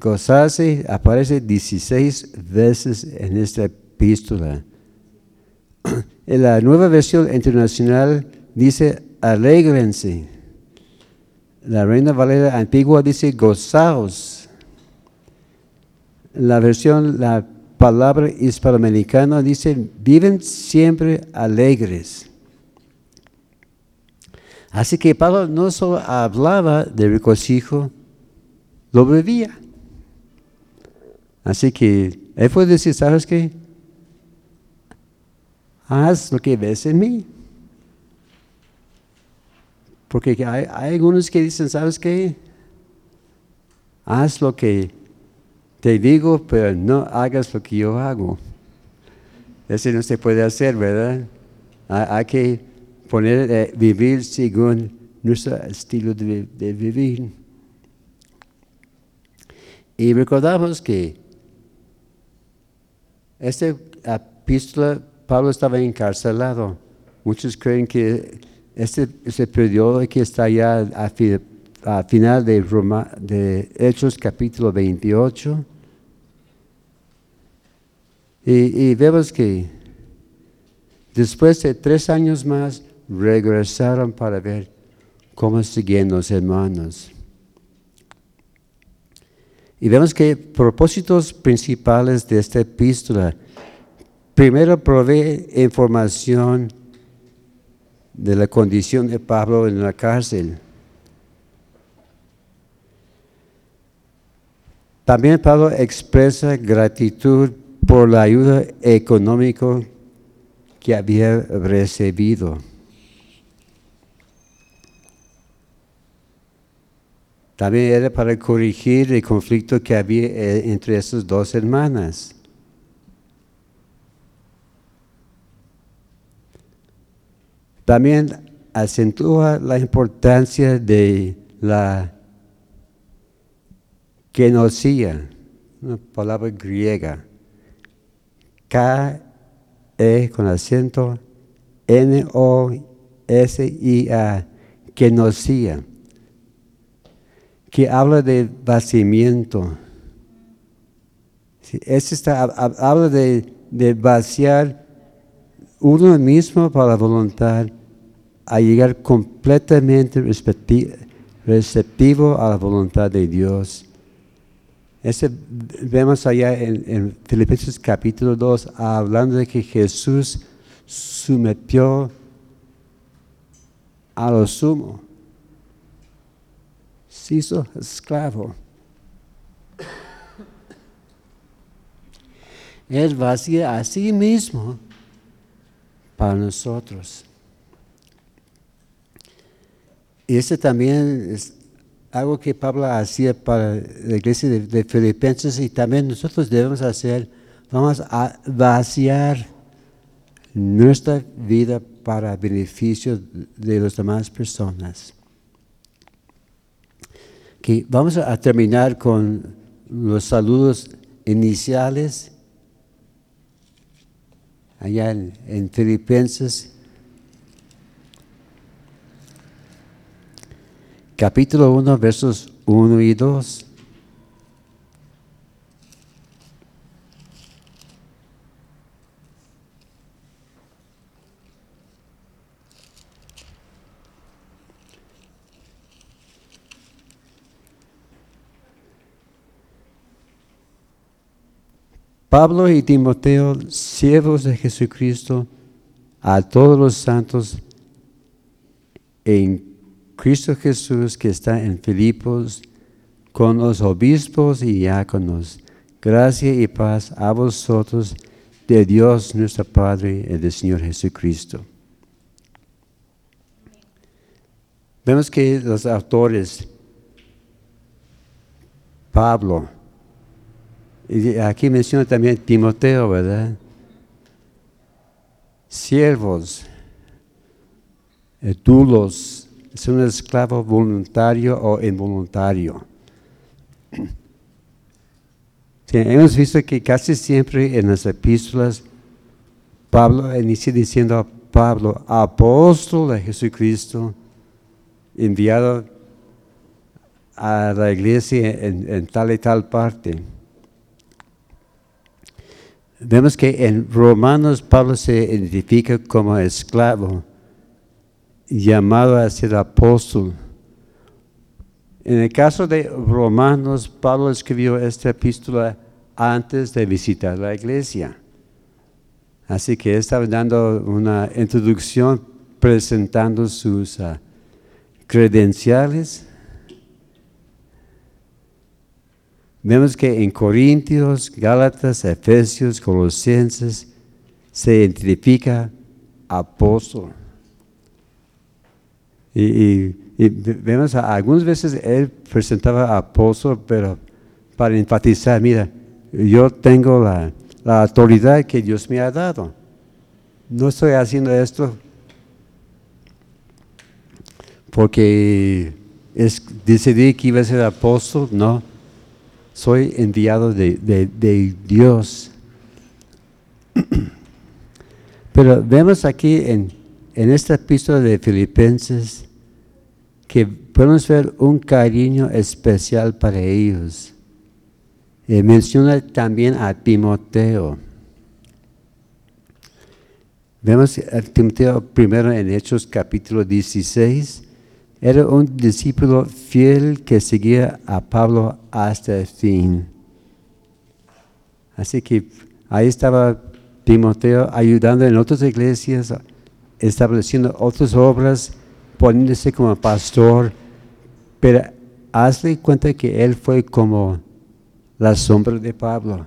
gozarse, aparece 16 veces en esta epístola. En la nueva versión internacional dice alegrense. La Reina Valera antigua dice gozaos. La versión, la palabra hispanoamericana dice viven siempre alegres. Así que Pablo no solo hablaba de regocijo, lo vivía. Así que él puede decir, ¿sabes qué? Haz lo que ves en mí. Porque hay, algunos que dicen, ¿sabes qué? Haz lo que te digo, pero no hagas lo que yo hago. Eso no se puede hacer, ¿verdad? Hay, que poner, eh, vivir según nuestro estilo de, vivir. Y recordamos que esta epístola, Pablo estaba encarcelado. Muchos creen que este, este periodo que está ya a, final de, Roma, de Hechos capítulo 28. Y, vemos que después de tres años más, regresaron para ver cómo siguen los hermanos. Y vemos que propósitos principales de esta epístola, primero provee información de la condición de Pablo en la cárcel. También Pablo expresa gratitud por la ayuda económica que había recibido. También era para corregir el conflicto que había eh, entre esas dos hermanas. También acentúa la importancia de la kenocía, una palabra griega. K-E con acento N-O-S-I-A, kenocía que habla de vaciamiento. Este está, habla de, vaciar uno mismo para la voluntad a llegar completamente receptivo a la voluntad de Dios. Este, vemos allá en, en Filipenses capítulo 2 hablando de que Jesús sometió a lo sumo se hizo esclavo. Él vacía a sí mismo para nosotros. Y este también es algo que Pablo hacía para la iglesia de, Filipenses y también nosotros debemos hacer. Vamos a vaciar nuestra vida para beneficio de las demás personas vamos a terminar con los saludos iniciales allá en, en Filipenses. Capítulo 1, versos 1 y 2. Pablo y Timoteo, siervos de Jesucristo, a todos los santos en Cristo Jesús que está en Filipos, con los obispos y diáconos. Gracia y paz a vosotros de Dios nuestro Padre y del Señor Jesucristo. Vemos que los autores, Pablo, aquí menciona también Timoteo, ¿verdad? siervos, eh, dulos, es un esclavo voluntario o involuntario. hemos visto que casi siempre en las epístolas Pablo inicia diciendo a Pablo, apóstol de Jesucristo, enviado a la iglesia en, tal y tal parte. Vemos que en Romanos Pablo se identifica como esclavo, llamado a ser apóstol. En el caso de Romanos, Pablo escribió esta epístola antes de visitar la iglesia. Así que estaba dando una introducción presentando sus ah, credenciales. Vemos que en Corintios, Gálatas, Efesios, Colosenses se identifica apóstol. Y, vemos, algunas veces él presentaba apóstol, pero para enfatizar, mira, yo tengo la, autoridad que Dios me ha dado. No estoy haciendo esto porque es, decidí que iba a ser apóstol, no. Soy enviado de, Dios. Pero vemos aquí en, en esta epístola de Filipenses que podemos ver un cariño especial para ellos. Eh, menciona también a Timoteo. Vemos a Timoteo primero en Hechos capítulo 16. Era un discípulo fiel que seguía a Pablo hasta el fin. Así que ahí estaba Timoteo ayudando en otras iglesias, estableciendo otras obras, poniéndose como pastor. Pero hazle cuenta que él fue como la sombra de Pablo.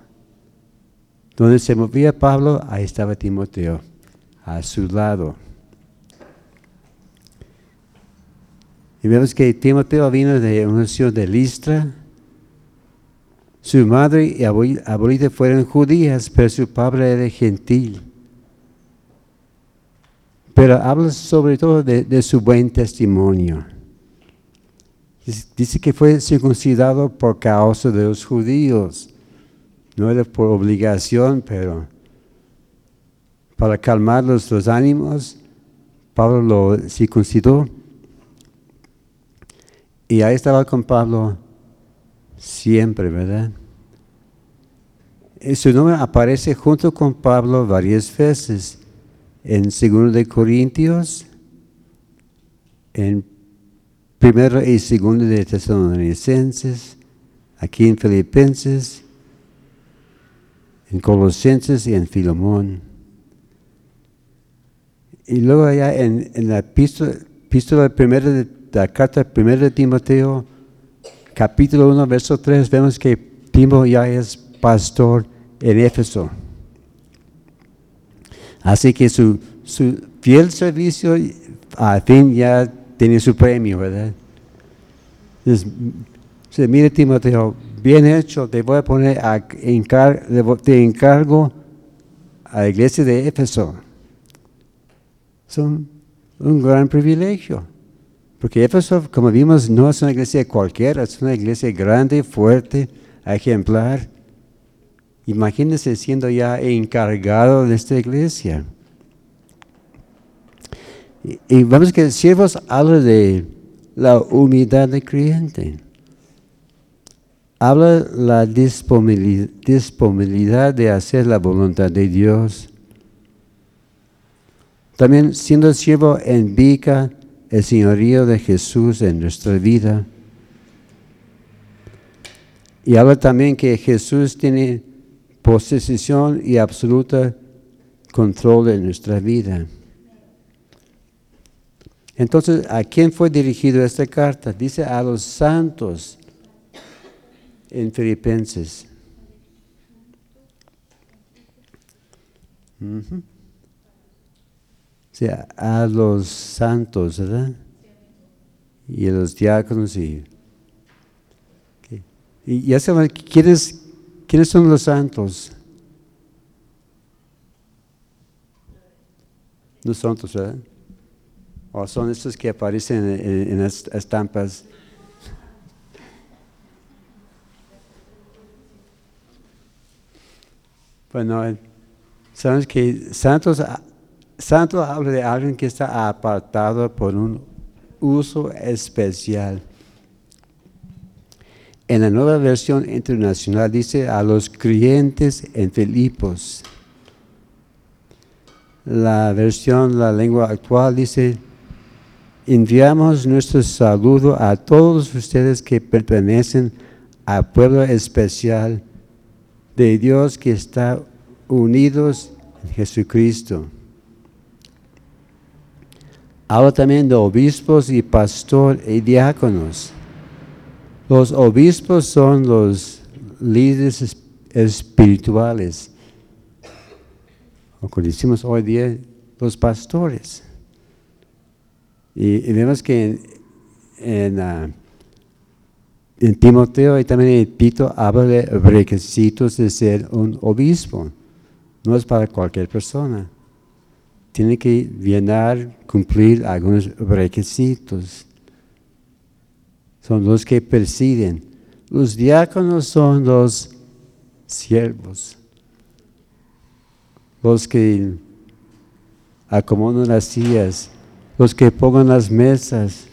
Donde se movía Pablo, ahí estaba Timoteo, a su lado. Y vemos que Timoteo vino de una ciudad de Listra. Su madre y abuelita fueron judías, pero su padre era gentil. Pero habla sobre todo de su buen testimonio. Dice que fue circuncidado por causa de los judíos. No era por obligación, pero para calmar los, ánimos, Pablo lo circuncidó. Y ahí estaba con Pablo siempre, ¿verdad? Y su nombre aparece junto con Pablo varias veces en 2 de Corintios, en primero y segundo de Tesalonicenses, aquí en Filipenses, en Colosenses y en Filemón. Y luego allá en, la epístola, primera de la carta primera de Timoteo, capítulo 1, verso 3, vemos que Timoteo ya es pastor en Éfeso. Así que su, fiel servicio al fin ya tiene su premio, ¿verdad? Entonces, mire Timoteo, bien hecho, te voy a poner a te encargo a la iglesia de Éfeso. Es un, gran privilegio. Porque Éfeso, como vimos, no es una iglesia cualquiera, es una iglesia grande, fuerte, ejemplar. Imagínense siendo ya encargado de esta iglesia. Y, vamos que siervos habla de la humildad del creyente. Habla la disponibilidad de hacer la voluntad de Dios. También siendo siervo indica el señorío de Jesús en nuestra vida. Y habla también que Jesús tiene posesión y absoluta control de nuestra vida. Entonces, ¿a quién fue dirigida esta carta? Dice a los santos en Filipenses. Sea, a los santos, ¿verdad? Y a los diáconos y... Y ya saben, ¿quiénes, ¿quiénes son los santos? No son tus, ¿verdad? O son estos que aparecen en, las estampas. Bueno, sabes que santos, santo habla de alguien que está apartado por un uso especial. En la nueva versión internacional dice a los creyentes en Filipos. La versión, la lengua actual dice, enviamos nuestro saludo a todos ustedes que pertenecen al pueblo especial de Dios que está unidos en Jesucristo. Habla también de obispos y pastor y diáconos. Los obispos son los líderes espirituales. O como decimos hoy día, los pastores. Y, vemos que en, ah, Timoteo y también en Tito habla de requisitos de ser un obispo. No es para cualquier persona. Tiene que llenar, cumplir algunos requisitos son los que presiden. Los diáconos son los siervos, los que acomodan las sillas, los que pongan las mesas.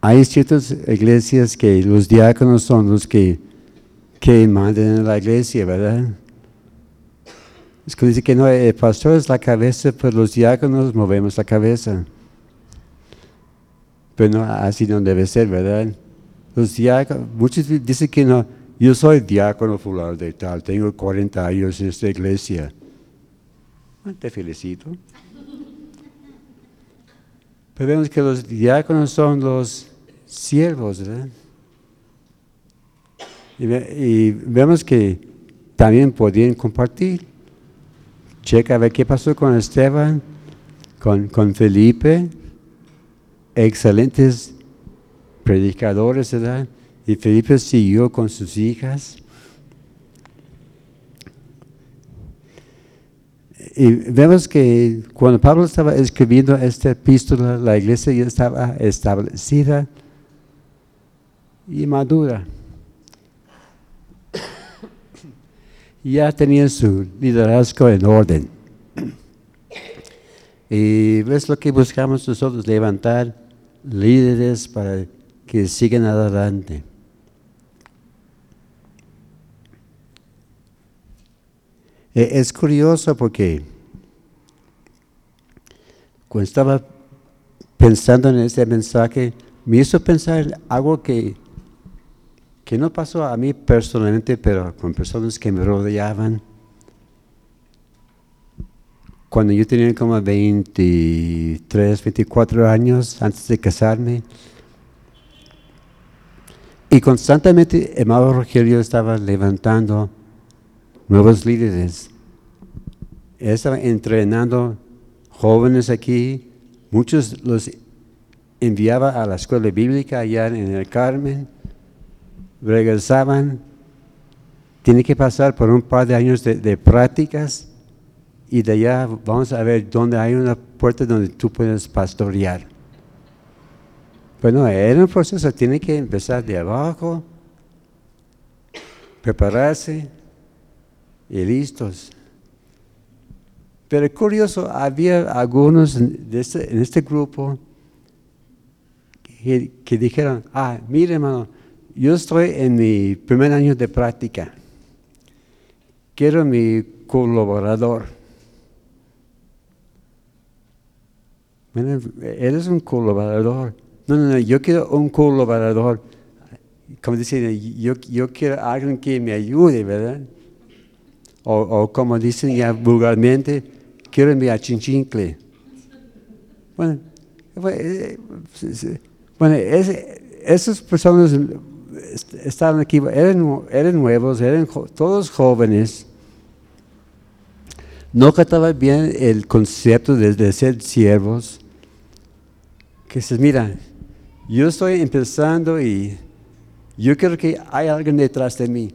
Hay ciertas iglesias que los diáconos son los que, que mandan en la iglesia, ¿verdad? Es que dice que no, el pastor es la cabeza, pero los diáconos movemos la cabeza. Pero no, así no debe ser, ¿verdad? Los diáconos, muchos dicen que no, yo soy diácono fulano de tal, tengo 40 años en esta iglesia. te felicito. Pero vemos que los diáconos son los siervos, ¿verdad? Y, vemos que también podían compartir. Checa a ver qué pasó con Esteban, con, con Felipe, excelentes predicadores, ¿verdad? Y Felipe siguió con sus hijas. Y vemos que cuando Pablo estaba escribiendo esta epístola, la iglesia ya estaba establecida y madura. Ya tenía su liderazgo en orden. Y ves lo que buscamos nosotros, levantar líderes para que sigan adelante. E, es curioso porque cuando estaba pensando en este mensaje, me hizo pensar algo que, que no pasó a mí personalmente, pero con personas que me rodeaban cuando yo tenía como 23, 24 años antes de casarme. Y constantemente hermano Rogelio estaba levantando nuevos líderes. Él estaba entrenando jóvenes aquí. Muchos los enviaba a la escuela bíblica allá en el Carmen. Regresaban. Tiene que pasar por un par de años de prácticas y de allá vamos a ver dónde hay una puerta donde tú puedes pastorear. Bueno, era un proceso, tiene que empezar de abajo, prepararse y listos. Pero curioso, había algunos este, en este grupo que, que, dijeron, ah, mire hermano, yo estoy en mi primer año de práctica, quiero mi colaborador. Eres un colaborador. No, no, no, yo quiero un colaborador. Como dicen, yo, yo quiero alguien que me ayude, ¿verdad? O, como dicen ya vulgarmente, quiero mi chinchincle. Bueno, eh, bueno esas personas estaban aquí, eran, eran nuevos, eran todos jóvenes no captaban bien el concepto de, de, ser siervos que dices, mira, yo estoy empezando y yo creo que hay alguien detrás de mí.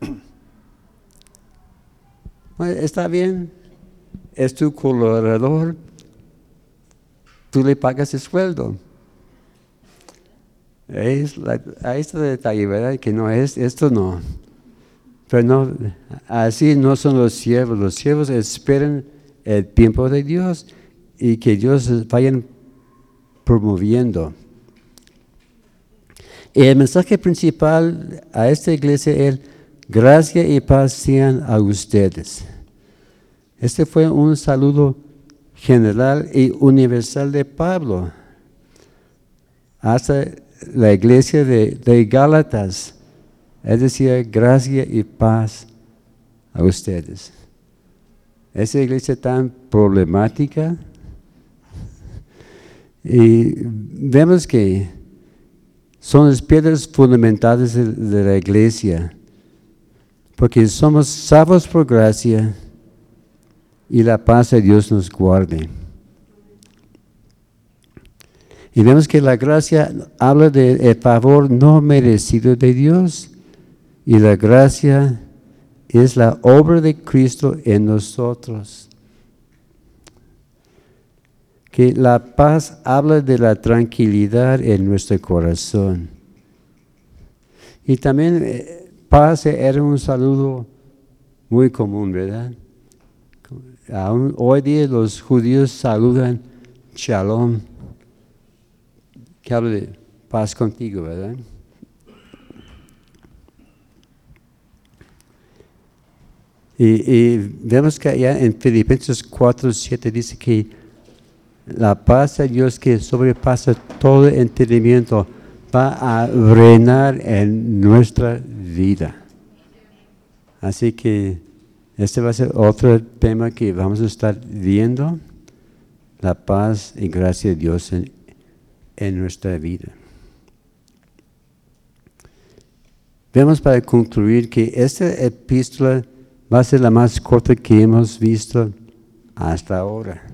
está bien, es tu colaborador, tú le pagas el sueldo. Es la, ahí está el detalle, ¿verdad? Que no es, esto no. Pero no, así no son los siervos. Los siervos esperan el tiempo de Dios y que Dios vayan promoviendo. Y el mensaje principal a esta iglesia es, gracia y paz sean a ustedes. Este fue un saludo general y universal de Pablo hasta la iglesia de, de Gálatas. Es decir, gracia y paz a ustedes. Esa iglesia tan problemática. Y vemos que son las piedras fundamentales de, la iglesia, porque somos salvos por gracia y la paz de Dios nos guarde. Y vemos que la gracia habla del favor no merecido de Dios. Y la gracia es la obra de Cristo en nosotros. Que la paz habla de la tranquilidad en nuestro corazón. Y también eh, paz era un saludo muy común, ¿verdad? hoy día los judíos saludan shalom, que habla de paz contigo, ¿verdad? Y, vemos que allá en Filipenses 4, 7 dice que la paz de Dios que sobrepasa todo entendimiento va a reinar en nuestra vida. Así que este va a ser otro tema que vamos a estar viendo, la paz y gracia de Dios en, en nuestra vida. Vemos para concluir que esta epístola va a ser la más corta que hemos visto hasta ahora.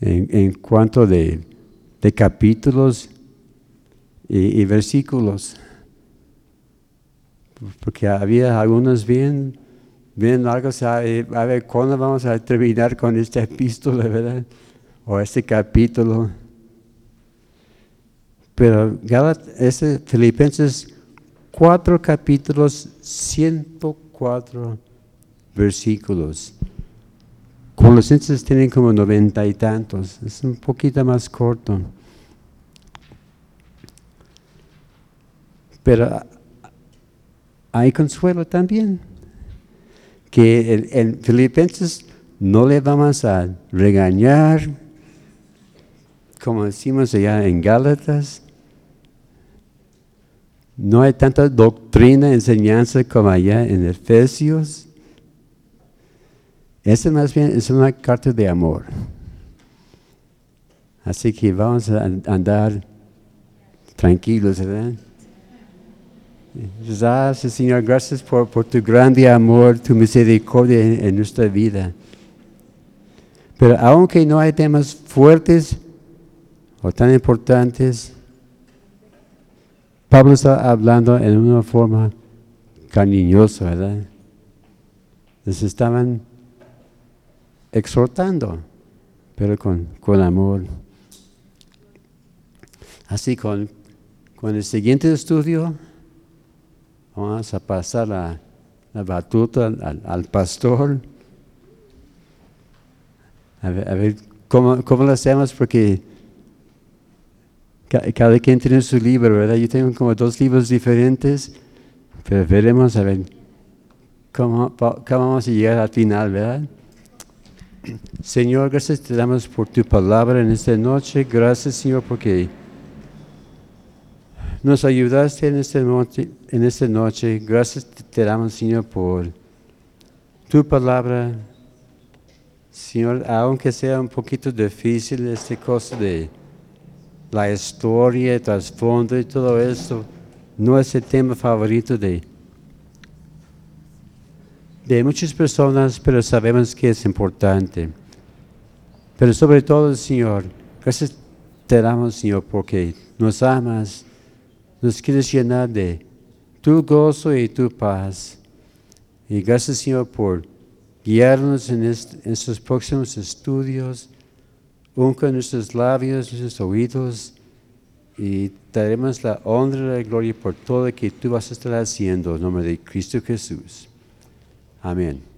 En, cuanto de, capítulos y versículos porque había algunos bien, bien largos, a ver, ¿cuándo vamos a terminar con esta epístola, verdad? O este capítulo. Pero este Filipenses, cuatro capítulos, 104 versículos. Colosenses tienen como noventa y tantos, es un poquito más corto. Pero hay consuelo también. Que en, Filipenses no le vamos a regañar, como decimos allá en Gálatas. No hay tanta doctrina, enseñanza como allá en Efesios. Esta más bien es una carta de amor. Así que vamos a andar tranquilos, ¿verdad? Gracias, Señor, gracias por, tu grande amor, tu misericordia en, nuestra vida. Pero aunque no hay temas fuertes o tan importantes, Pablo está hablando en una forma cariñosa, ¿verdad? Les estaban exhortando, pero con, con amor. Así con, con el siguiente estudio, Vamos a pasar la, batuta al, pastor. A ver, ¿cómo, lo hacemos, porque cada quien tiene su libro, ¿verdad? Yo tengo como dos libros diferentes, pero veremos a ver cómo, cómo vamos a llegar al final, ¿verdad? Señor, gracias te damos por tu palabra en esta noche. Gracias, Señor, porque nos ayudaste en esta noche. Esta noche. Gracias te damos, Señor, por tu palabra. Señor, aunque sea un poquito difícil este cosa de la historia, el trasfondo y todo esto, no es el tema favorito de, de muchas personas, pero sabemos que es importante. Pero sobre todo, Señor, gracias te damos, Señor, porque nos amas nos quieres llenar de tu gozo y tu paz. Y gracias, Señor, por guiarnos en est- estos próximos estudios, unca nuestros labios, nuestros oídos, y daremos la honra y la gloria por todo lo que tú vas a estar haciendo en nombre de Cristo Jesús. Amén.